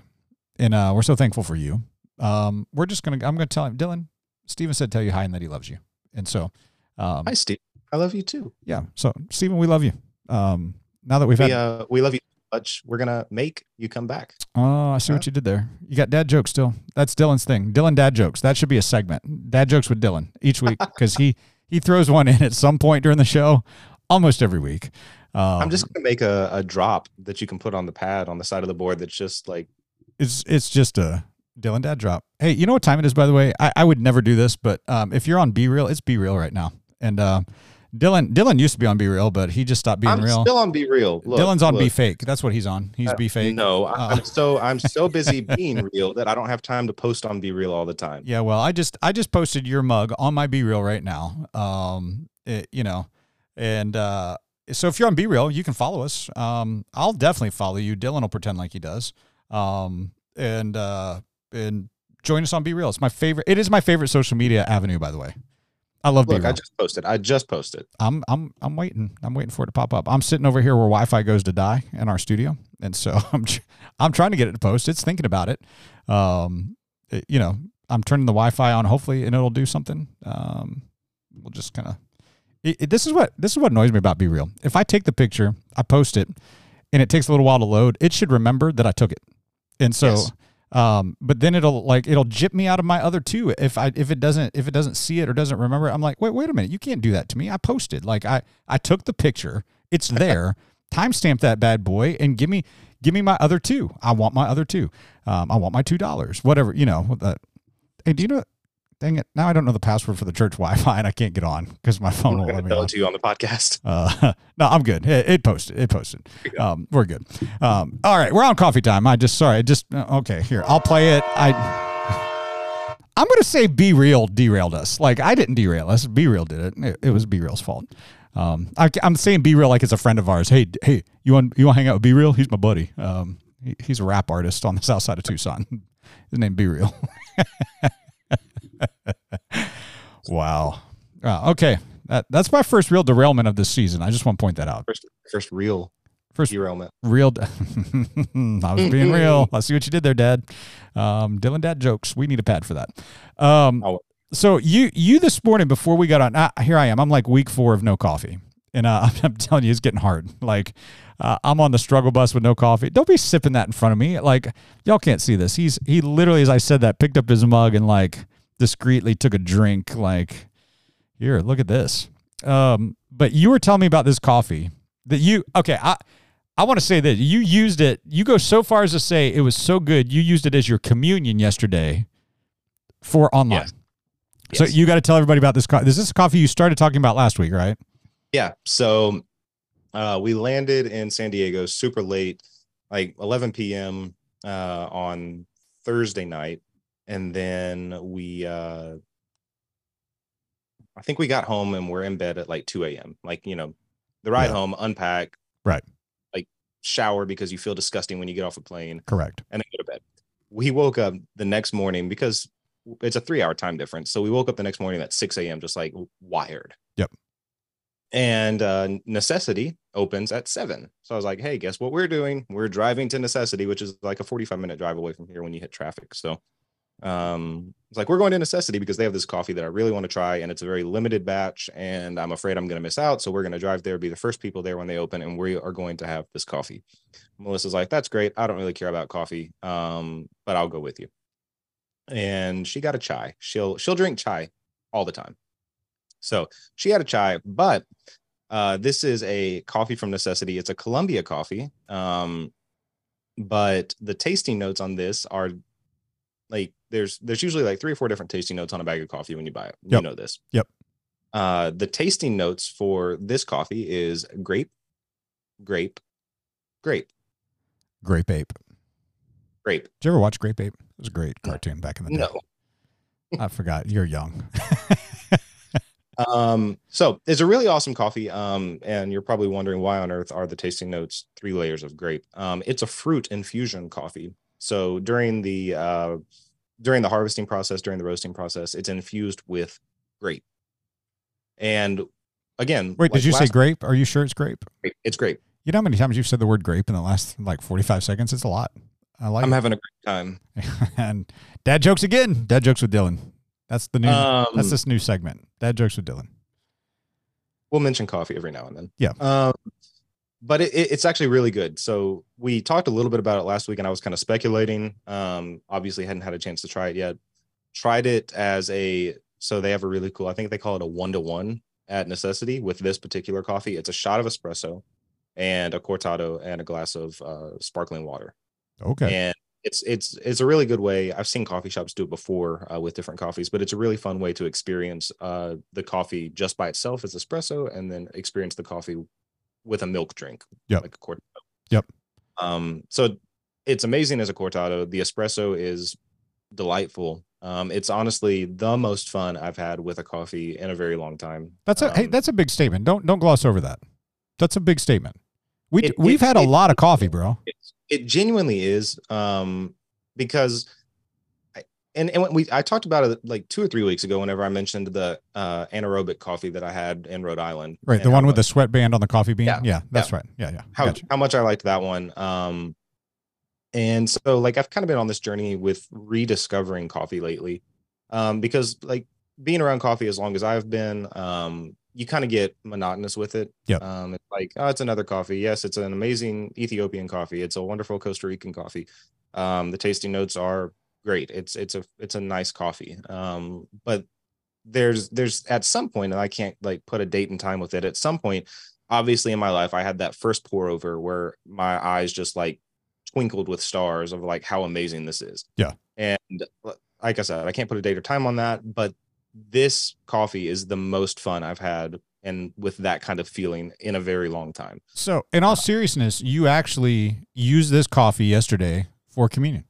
and uh, we're so thankful for you. Um, we're just gonna I'm gonna tell him Dylan. Stephen said tell you hi and that he loves you, and so um, Hi, Steve. I love you too. yeah. So Stephen, we love you. Um, now that we've We had, uh we love you much. We're gonna make you come back. oh, I see what you did there. You got dad jokes still. That's Dylan's thing. Dylan dad jokes. That should be a segment. Dad jokes with Dylan each week because he he throws one in at some point during the show, almost every week. Um, I'm just gonna make a, a drop that you can put on the pad on the side of the board that's just like it's it's just a Dylan Dad Drop. Hey, you know what time it is, by the way? I, I would never do this, but um, if you're on BeReal, it's BeReal right now. And uh, Dylan Dylan used to be on BeReal, but he just stopped being I'm real. still on BeReal. Look, Dylan's on look. Be Fake. That's what he's on. He's Uh, Be Fake. No, I- Uh, I'm so I'm so busy being real that I don't have time to post on BeReal all the time. Yeah, well, I just I just posted your mug on my BeReal right now. Um, it- you know, and uh, so if you're on BeReal, you can follow us. Um, I'll definitely follow you. Dylan will pretend like he does. Um, and uh, and join us on BeReal. It's my favorite. It is my favorite social media avenue, by the way. I love Look, Real. I just posted. I just posted. I'm I'm I'm waiting. I'm waiting for it to pop up. I'm sitting over here where Wi-Fi goes to die in our studio, and so I'm I'm trying to get it to post. It's thinking about it. Um, it- you know, I'm turning the Wi-Fi on, hopefully, and it'll do something. Um, we'll just kind of. This is what this is what annoys me about BeReal. If I take the picture, I post it, and it takes a little while to load, it should remember that I took it, and so. Yes. Um, but then it'll like it'll jip me out of my other two if I if it doesn't if it doesn't see it or doesn't remember. it, I'm like, wait, wait a minute, you can't do that to me. I posted like I I took the picture, it's there, timestamp that bad boy, and give me give me my other two. I want my other two. Um, I want my two dollars, whatever you know. That. Hey, do you know? Dang it! Now I don't know the password for the church Wi-Fi, and I can't get on because my phone I'm won't let me tell it to you on the podcast. Uh, no, I'm good. It, it posted. It posted. go. Um, we're good. Um, all right, we're on coffee time. I just sorry. I just uh, okay. Here, I'll play it. I I'm gonna say BeReal derailed us. Like I didn't derail us. BeReal did it. It, it was BeReal's fault. Um, I, am saying BeReal like it's a friend of ours. Hey, hey, you want you want to hang out with BeReal? He's my buddy. Um, he, he's a rap artist on the south side of Tucson. His name BeReal. wow. Wow. Okay. That, that's my first real derailment of this season. I just want to point that out. First, first real First derailment. real. I was being real. I see what you did there, Dad. Um, Dylan, Dad jokes. We need a pad for that. Um, Oh. so you you this morning before we got on, ah, here I am. I'm like week four of no coffee, and uh, I'm telling you, it's getting hard. Like uh, I'm on the struggle bus with no coffee. Don't be sipping that in front of me. Like y'all can't see this. He's he literally, as I said that, picked up his mug and like discreetly took a drink. Like here, look at this. Um, but you were telling me about this coffee that you okay. I I want to say that you used it. You go so far as to say it was so good. You used it as your communion yesterday for online. Yes. So Yes. you got to tell everybody about this. Co- this is coffee you started talking about last week, right? Yeah. So uh, we landed in San Diego super late, like 11 p.m. Uh, on Thursday night. And then we, uh, I think we got home and we're in bed at like 2 a.m. Like, you know, the ride Yeah. home, unpack, Right. like shower because you feel disgusting when you get off a plane Correct. and then go to bed. We woke up the next morning because it's a three hour time difference. So we woke up the next morning at 6 a.m. just like wired. Yep. And uh, necessity opens at seven. So I was like, hey, guess what we're doing? We're driving to necessity, which is like a 45 minute drive away from here when you hit traffic. So um it's like we're going to necessity because they have this coffee that I really want to try and it's a very limited batch and I'm afraid I'm going to miss out. So we're going to drive there, be the first people there when they open, and we are going to have this coffee. Melissa's like, that's great. I don't really care about coffee. Um, but I'll go with you. And she got a chai. She'll she'll drink chai all the time. So she had a chai, but uh, this is a coffee from necessity. It's a Colombia coffee. Um, but the tasting notes on this are like there's there's usually like three or four different tasting notes on a bag of coffee when you buy it. You Yep. know this. Yep. Uh, the tasting notes for this coffee is grape, grape, grape, Grape Ape. grape. Did you ever watch Grape Ape? It was a great cartoon back in the day. No. I forgot. You're young. Um, so it's a really awesome coffee. Um, and you're probably wondering why on earth are the tasting notes three layers of grape? Um, it's a fruit infusion coffee. So during the uh during the harvesting process, during the roasting process, it's infused with grape. And again, Wait, like did you say grape? Are you sure it's grape? It's grape. You know how many times you've said the word grape in the last like 45 seconds? It's a lot. I like I'm it. having a great time. and dad jokes again. Dad jokes with Dylan. That's the new. Um, that's this new segment. Dad jokes with Dylan. we'll mention coffee every now and then. Yeah. Um, but it, it- it's actually really good. So we talked a little bit about it last week, and I was kind of speculating. Um, obviously, hadn't had a chance to try it yet. Tried it as a so they have a really cool. I think they call it a one to one at necessity with this particular coffee. It's a shot of espresso and a cortado and a glass of uh, sparkling water. Okay. And it's it's it's a really good way. I've seen coffee shops do it before uh, with different coffees, but it's a really fun way to experience uh, the coffee just by itself as espresso, and then experience the coffee with a milk drink, Yep. like a cortado. Yep. Um, so it's amazing as a cortado. The espresso is delightful. Um, it's honestly the most fun I've had with a coffee in a very long time. That's a hey, Um, that's a big statement. Don't don't gloss over that. That's a big statement. We It- we've it- had a it- lot of coffee, bro. it genuinely is um because and and when we I talked about it like two or three weeks ago whenever I mentioned the uh anaerobic coffee that I had in Rhode Island. Right, the one with the sweatband on the coffee bean. Yeah, Yeah, that's right. Yeah, yeah. how Gotcha. how much I liked that one. Um and so like I've kind of been on this journey with rediscovering coffee lately. Um because like being around coffee as long as I've been, um you kind of get monotonous with it. Yeah. Um it's like, oh, it's another coffee. Yes, it's an amazing Ethiopian coffee. It's a wonderful Costa Rican coffee. Um the tasting notes are great. It's it's a it's a nice coffee. Um but there's there's at some point and I can't like put a date and time with it. At some point obviously in my life i had that first pour over where my eyes just like twinkled with stars of like how amazing this is Yeah. and uh, like i said i can't put a date or time on that but this coffee is the most fun i've had and with that kind of feeling in a very long time So, in all seriousness, you actually used this coffee yesterday for communion.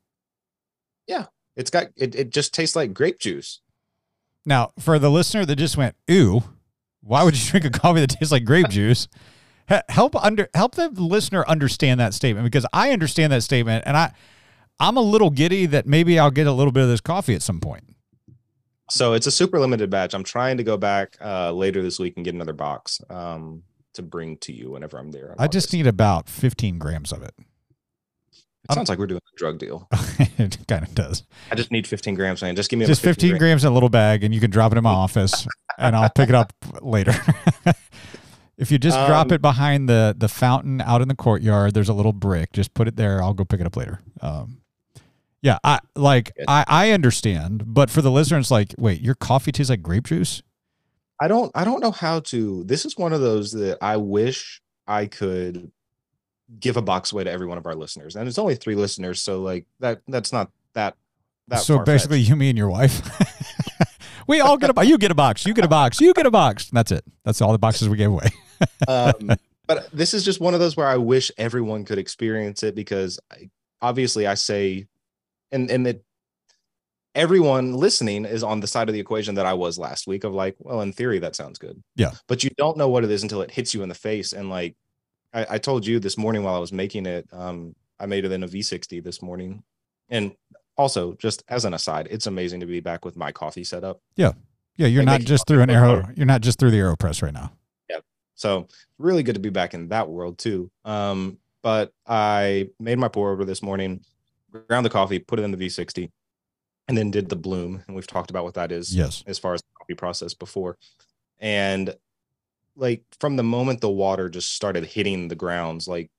It's got it, it just tastes like grape juice Now, for the listener that just went, "Ooh, why would you drink a coffee that tastes like grape juice?" Help under help the listener understand that statement because I understand that statement, and I I'm a little giddy that maybe I'll get a little bit of this coffee at some point. so it's a super limited batch i'm trying to go back uh later this week and get another box um to bring to you whenever i'm there I just need about 15 grams of it. It sounds like we're doing a drug deal it kind of does. i just need 15 grams man just give me Just 15 grams. grams in a little bag, and you can drop it in my office, and I'll pick it up later. if you just drop Um, it behind the the fountain out in the courtyard, there's a little brick. Just put it there. I'll go pick it up later. Um, yeah, I like Good. I I understand, but for the listener, it's like, wait, your coffee tastes like grape juice. I don't I don't know how to. This is one of those that I wish I could give a box away to every one of our listeners. And it's only three listeners, so like that that's not that that so basically, you, me, and your wife. we all get a box. You get a box. You get a box. You get a box. That's it. That's all the boxes we gave away. um, but this is just one of those where I wish everyone could experience it because I, obviously I say and and that everyone listening is on the side of the equation that I was last week of like, well, in theory, that sounds good. Yeah. But you don't know what it is until it hits you in the face. And like I, I told you this morning while I was making it, um, I made it in a V60 this morning. And also, just as an aside, it's amazing to be back with my coffee setup. Yeah, Yeah. you're Like not just through an arrow. You're not just through the AeroPress right now. Yeah. So really good to be back in that world too. Um, but I made my pour over this morning, ground the coffee, put it in the V60, and then did the bloom. And we've talked about what that is Yes. as far as the coffee process before. And like from the moment the water just started hitting the grounds, like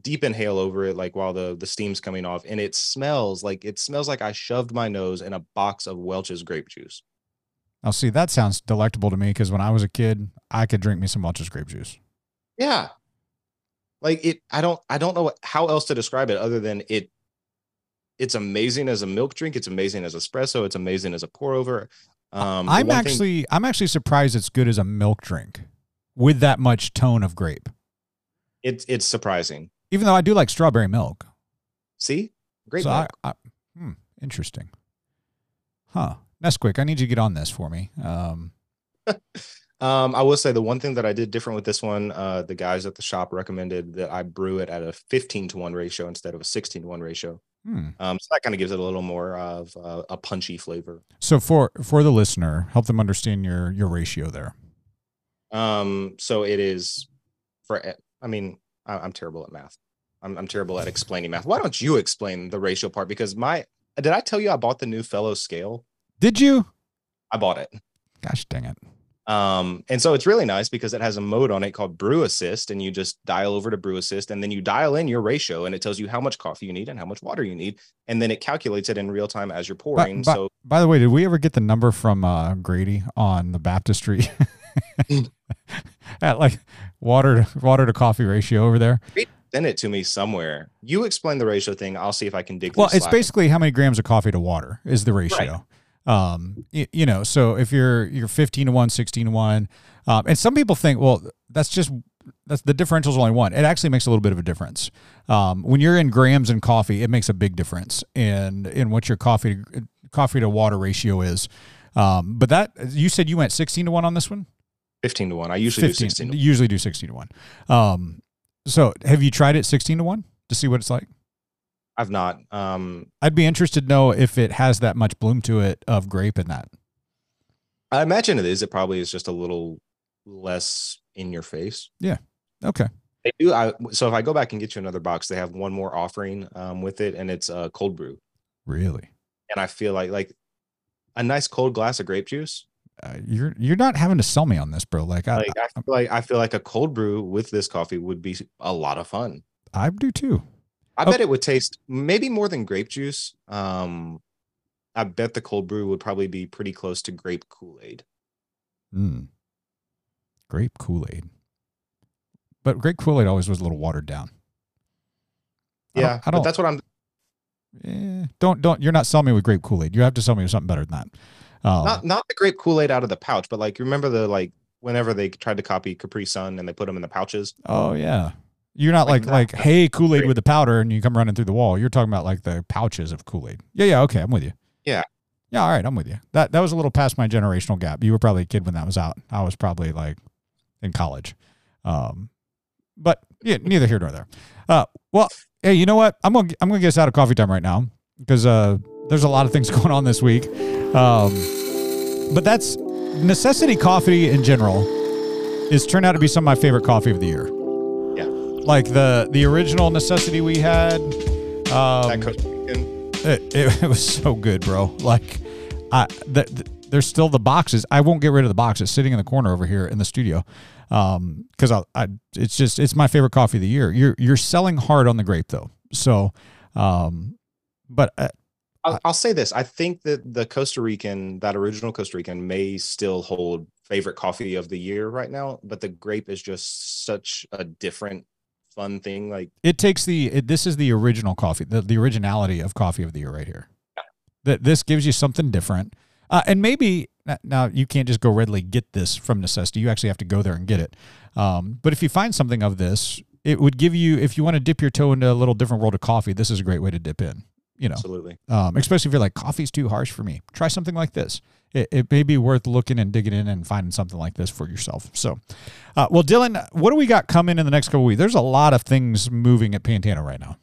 deep inhale over it, like while the the steam's coming off, and it smells like it smells like I shoved my nose in a box of Welch's grape juice. Now, see, that sounds delectable to me because when I was a kid, I could drink me some Welch's grape juice. Yeah. Like it I don't I don't know what, how else to describe it other than it it's amazing as a milk drink, it's amazing as espresso, it's amazing as a pour over. Um I'm one thing- actually, I'm actually surprised it's good as a milk drink with that much tone of grape. it's it's surprising. Even though I do like strawberry milk. See? Great so milk. I, I, hmm, interesting. Huh. Nesquik, I need you to get on this for me. Um, Um, I will say the one thing that I did different with this one, uh, the guys at the shop recommended that I brew it at a 15 to 1 ratio instead of a 16 to 1 ratio. Hmm. Um, so that kind of gives it a little more of uh, a punchy flavor. So for for the listener, help them understand your your ratio there. Um, so it is for, I mean, I- I'm terrible at math. I'm, I'm terrible at explaining math. Why don't you explain the ratio part? Because my, did I tell you I bought the new fellow scale? Did you? I bought it. Gosh dang it. Um, and so it's really nice because it has a mode on it called Brew Assist, and you just dial over to Brew Assist, and then you dial in your ratio, and it tells you how much coffee you need and how much water you need, and then it calculates it in real time as you're pouring. but- so By the way, did we ever get the number from uh, Grady on the baptistry? At like water to, water to coffee ratio over there. send it to me somewhere. You explain the ratio thing. I'll see if I can dig. Well, it's Slack. basically how many grams of coffee to water is the ratio. Um, y- you, know, so if you're you're 15 to 1, 16 to 1, um, and some people think, well, that's just that's the differential is only one. It actually makes a little bit of a difference. Um, when you're in grams and coffee, it makes a big difference in in what your coffee coffee to water ratio is. Um, but that you said you went 16 to 1 on this one? fifteen to one. I usually do sixteen. To Usually do 16 to 1. Um, so have you tried it 16 to 1 to see what it's like? I've not. Um, I'd be interested to know if it has that much bloom to it of grape in that. I imagine it is. It probably is just a little less in your face. Yeah. Okay. They do. I so if I go back and get you another box, they have one more offering um, with it, and it's a cold brew. Really? And I feel like like a nice cold glass of grape juice. Uh, you're you're not having to sell me on this, bro. Like I Like I feel like I feel like a cold brew with this coffee would be a lot of fun. I do too. I Oh. bet it would taste maybe more than grape juice. Um, I bet the cold brew would probably be pretty close to grape Kool Aid. Mm. Grape Kool Aid. But grape Kool Aid always was a little watered down. I don't- Yeah, I don't. that's what I'm. eh, don't don't. You're not selling me with grape Kool Aid. You have to sell me with something better than that. Um, Not not the grape Kool Aid out of the pouch, but like remember the like whenever they tried to copy Capri Sun and they put them in the pouches. oh yeah. You're not like Like like, hey Kool Aid with the powder and you come running through the wall. You're talking about like the pouches of Kool Aid. Yeah yeah okay I'm with you. Yeah. Yeah all right I'm with you. That that was a little past my generational gap. You were probably a kid when that was out. I was probably like in college. Um, but yeah, neither here nor there. Uh, well, hey, you know what? I'm gonna I'm gonna get us out of coffee time right now because uh, there's a lot of things going on this week. Um, but that's necessity coffee in general is turned out to be some of my favorite coffee of the year. Like the the original necessity we had. Um, that Costa Rican. it, it, it was so good, bro. Like, I the, the- there's still the boxes. I won't get rid of the boxes sitting in the corner over here in the studio, um, because I, I it's just it's my favorite coffee of the year. You're you're selling hard on the grape though, so, um, but uh, I'll, I'll say this: I think that the Costa Rican, that original Costa Rican, may still hold favorite coffee of the year right now. But the grape is just such a different, fun thing. Like it takes the it, this is the original coffee, the the originality of coffee of the year right here. That this gives you something different, uh, and maybe now you can't just go readily get this from necessity. You actually have to go there and get it. Um, but if you find something of this, it would give you if you want to dip your toe into a little different world of coffee. This is a great way to dip in. You know, absolutely, um, especially if you're like coffee's too harsh for me. Try something like this. It, it may be worth looking and digging in and finding something like this for yourself. So, uh, well, Dylan, what do we got coming in the next couple weeks? There's a lot of things moving at Pantano right now.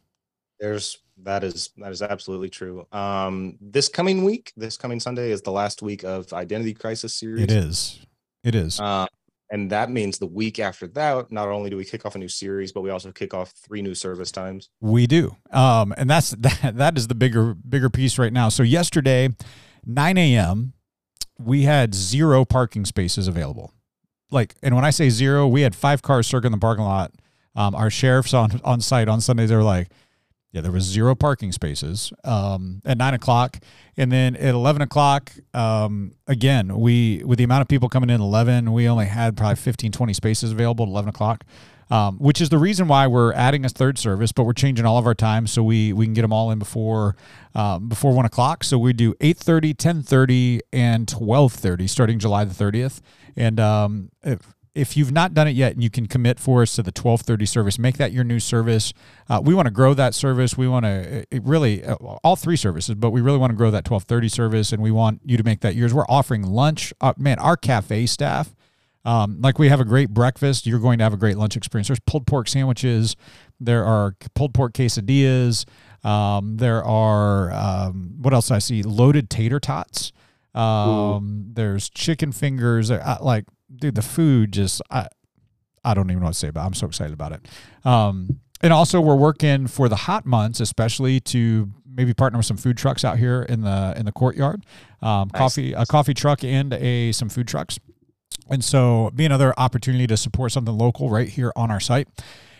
there's that is that is absolutely true. Um, this coming week, this coming Sunday is the last week of Identity Crisis series. It is. It is. Uh, and that means the week after that, not only do we kick off a new series, but we also kick off three new service times. We do. Um, and that's that, that is the bigger bigger piece right now. So yesterday, 9 a.m., we had zero parking spaces available. Like, and when I say zero, we had five cars circling the parking lot. Um, our sheriffs on on site on Sundays, they were like, yeah, there was zero parking spaces um, at nine o'clock, and then at eleven o'clock, um, again, we with the amount of people coming in eleven, we only had probably 15, 20 spaces available at eleven o'clock, um, which is the reason why we're adding a third service, but we're changing all of our times so we we can get them all in before um, before one o'clock. So we do 8.30, 10.30, and twelve thirty starting July the thirtieth, and um, if, if you've not done it yet and you can commit for us to the 1230 service make that your new service. Uh, we want to grow that service. We want to really uh, all three services but we really want to grow that 1230 service and we want you to make that yours. We're offering lunch. Uh, man our cafe staff um, like we have a great breakfast you're going to have a great lunch experience there's pulled pork sandwiches there are pulled pork quesadillas um, there are um, what else i see loaded tater tots um, there's chicken fingers uh, like dude, the food just I I don't even know what to say about. It. I'm so excited about it. Um, and also we're working for the hot months, especially to maybe partner with some food trucks out here in the in the courtyard. Um, Nice. coffee a coffee truck and a some food trucks. And so be another opportunity to support something local right here on our site.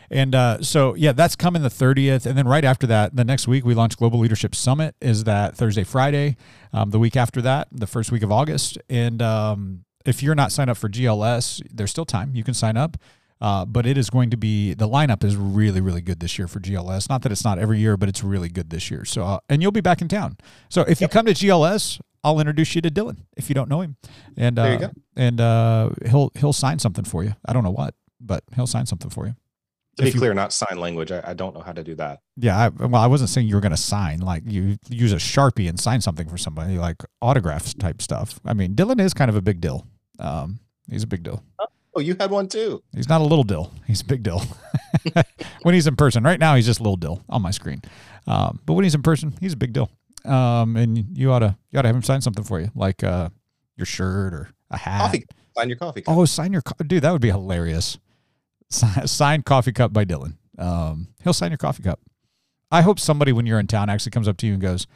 And uh, so, yeah, that's coming the 30th. And then right after that, the next week, we launch Global Leadership Summit is that Thursday, Friday. Um, the week after that, the first week of August. And um, if you're not signed up for GLS, there's still time. You can sign up. Uh, but it is going to be the lineup is really really good this year for GLS. Not that it's not every year, but it's really good this year. So uh, and you'll be back in town. So if you come to GLS, I'll introduce you to Dylan if you don't know him, and you uh, and uh, he'll he'll sign something for you. I don't know what, but he'll sign something for you. To be If you- clear, not sign language. I, I don't know how to do that. Yeah, I, well, I wasn't saying you were going to sign like you use a sharpie and sign something for somebody like autographs type stuff. I mean, Dylan is kind of a big deal. Um, he's a big deal. Oh, you had one too. He's not a little dill. He's a big dill. when he's in person, right now he's just a little dill on my screen. Um, but when he's in person, he's a big deal. Um, and you ought to you ought to have him sign something for you, like uh, your shirt or a hat. Coffee. Sign your coffee. cup. Oh, sign your co- dude. That would be hilarious. Si- Signed coffee cup by Dylan. Um, he'll sign your coffee cup. I hope somebody when you're in town actually comes up to you and goes,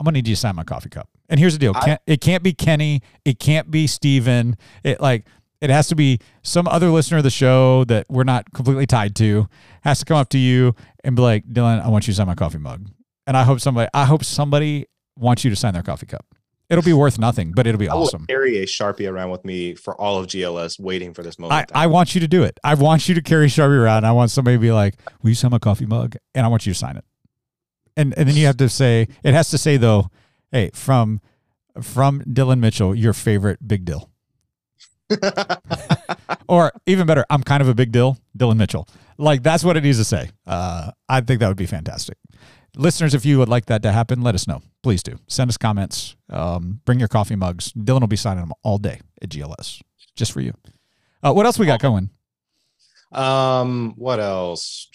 "I'm gonna need you to sign my coffee cup." And here's the deal: I- can't, it can't be Kenny. It can't be Steven. It like it has to be some other listener of the show that we're not completely tied to. Has to come up to you and be like, "Dylan, I want you to sign my coffee mug." And I hope somebody, I hope somebody wants you to sign their coffee cup. It'll be worth nothing, but it'll be I will awesome. carry a sharpie around with me for all of GLS, waiting for this I, moment. I want you to do it. I want you to carry Sharpie around. I want somebody to be like, "Will you sign my coffee mug?" And I want you to sign it. And and then you have to say it has to say though, "Hey, from from Dylan Mitchell, your favorite big deal." Or even better, I'm kind of a big deal, Dylan Mitchell. Like that's what it needs to say. Uh, I think that would be fantastic. Listeners, if you would like that to happen, let us know. Please do. Send us comments. Um, bring your coffee mugs. Dylan will be signing them all day at GLS, just for you. Uh, what else we got going? um, what else?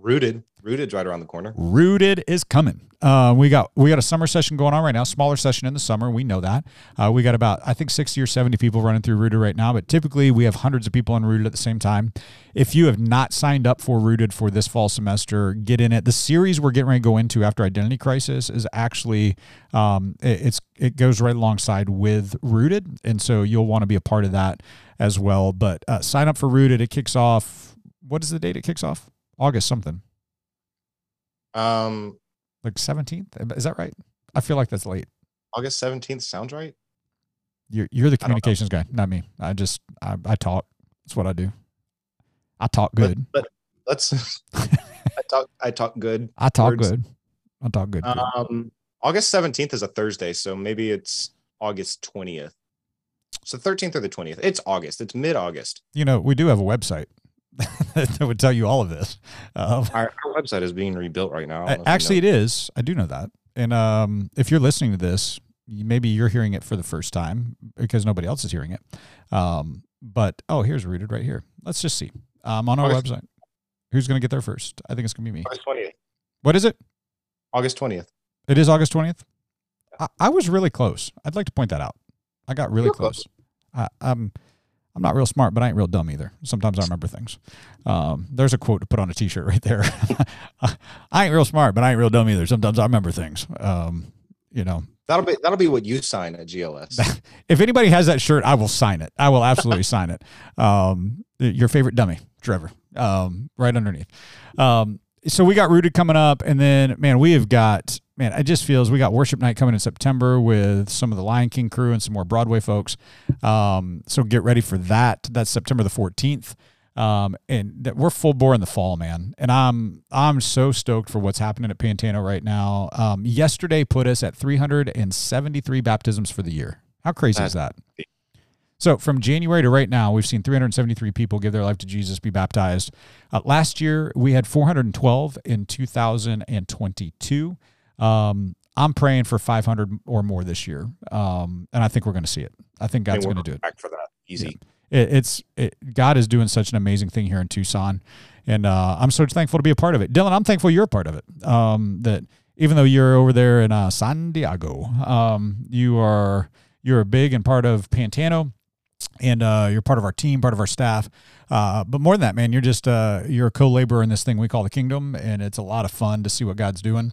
Rooted. rooted right around the corner. Rooted is coming. Uh, we got we got a summer session going on right now. Smaller session in the summer. We know that. Uh, we got about I think sixty or seventy people running through Rooted right now. But typically we have hundreds of people on Rooted at the same time. If you have not signed up for Rooted for this fall semester, get in it. The series we're getting ready to go into after Identity Crisis is actually um, it, it's it goes right alongside with Rooted, and so you'll want to be a part of that as well. But uh, sign up for Rooted. It kicks off. What is the date? It kicks off August something Um, like 17th is that right i feel like that's late August 17th sounds right. you're, you're the I don't know. communications guy not me i just I, I talk that's what i do i talk good But, let's. I talk. I talk good. i talk words. good i talk good, good. Um, August 17th is a Thursday, so maybe it's August 20th. So 13th or the 20th. It's August. It's mid August. you know we do have a website that would tell you all of this um, Our, our website is being rebuilt right now. I don't know if you actually know. it is i do know that and um, if you're listening to this maybe you're hearing it for the first time because nobody else is hearing it um, but oh here's rooted right here let's just see um, on our August- website who's going to get there first i think it's going to be me August 20th. what is it August 20th. It is August 20th. I, I was really close. I'd like to point that out. I got really close. close. I, I'm I'm not real smart, but I ain't real dumb either. Sometimes I remember things. Um, there's a quote to put on a T-shirt right there. I ain't real smart, but I ain't real dumb either. Sometimes I remember things. Um, you know, That'll be that'll be what you sign at GLS. if anybody has that shirt, I will sign it. I will absolutely sign it. Um, your favorite dummy, Trevor, um, right underneath. Um, so we got rooted coming up, and then man, we have got man. It just feels we got worship night coming in September with some of the Lion King crew and some more Broadway folks. Um, so get ready for that. That's September the fourteenth. Um, and that we're full bore in the fall, man. And I'm I'm so stoked for what's happening at Pantano right now. Um, yesterday put us at 373 baptisms for the year. How crazy is that? So from January to right now, we've seen 373 people give their life to Jesus, be baptized. Uh, last year we had 412 in 2022. Um, I'm praying for 500 or more this year, um, and I think we're going to see it. I think God's going to do it Back for that. Easy. it, it's it, God is doing such an amazing thing here in Tucson, and uh, I'm so thankful to be a part of it. Dylan, I'm thankful you're a part of it. Um, that even though you're over there in uh, San Diego, um, you are you're a big and part of Pantano, and uh, you're part of our team, part of our staff. Uh, but more than that, man, you're just uh, you're a co-laborer in this thing we call the kingdom, and it's a lot of fun to see what God's doing.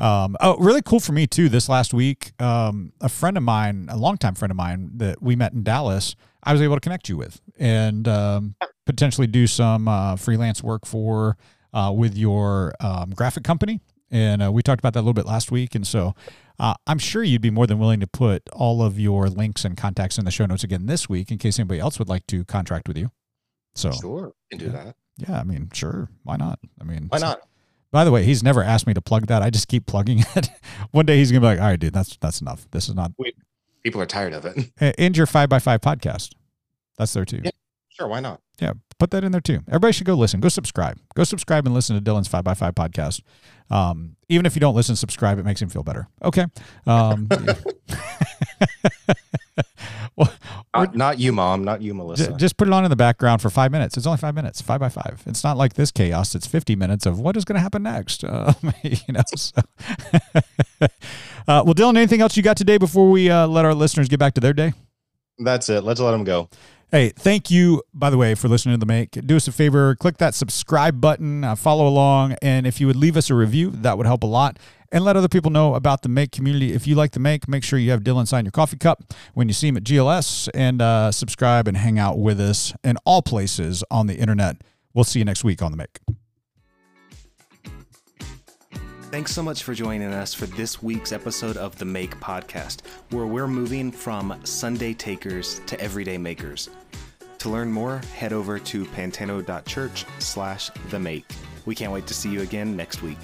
Um, oh, really cool for me too. This last week, um, a friend of mine, a longtime friend of mine that we met in Dallas, I was able to connect you with and um, potentially do some uh, freelance work for uh, with your um, graphic company. And uh, we talked about that a little bit last week. And so uh, I'm sure you'd be more than willing to put all of your links and contacts in the show notes again this week in case anybody else would like to contract with you. So Sure, can do Yeah. that. yeah, I mean, sure, why not? I mean, Why not? By the way, he's never asked me to plug that. I just keep plugging it. One day he's gonna be like, "All right, dude, that's that's enough. This is not." People are tired of it. And your five by five podcast, that's there too. Yeah. Sure, why not? Yeah, put that in there too. Everybody should go listen. Go subscribe. Go subscribe and listen to Dylan's five by five podcast. Um, even if you don't listen, subscribe. It makes him feel better. Okay. Um, well, Not, not you, mom. Not you, Melissa. just put it on in the background for five minutes. It's only five minutes, five by five. It's not like this chaos. It's 50 minutes of what is going to happen next. Uh, you know, so. uh, well, Dylan, anything else you got today before we uh, let our listeners get back to their day? That's it. Let's let them go. Hey, thank you, by the way, for listening to the make. Do us a favor, click that subscribe button, uh, follow along, and if you would leave us a review, that would help a lot. And let other people know about the make community. If you like the make, make sure you have Dylan sign your coffee cup when you see him at GLS and uh, subscribe and hang out with us in all places on the internet. We'll see you next week on the make. Thanks so much for joining us for this week's episode of the Make Podcast, where we're moving from Sunday takers to everyday makers. To learn more, head over to pantano.church slash the make. We can't wait to see you again next week.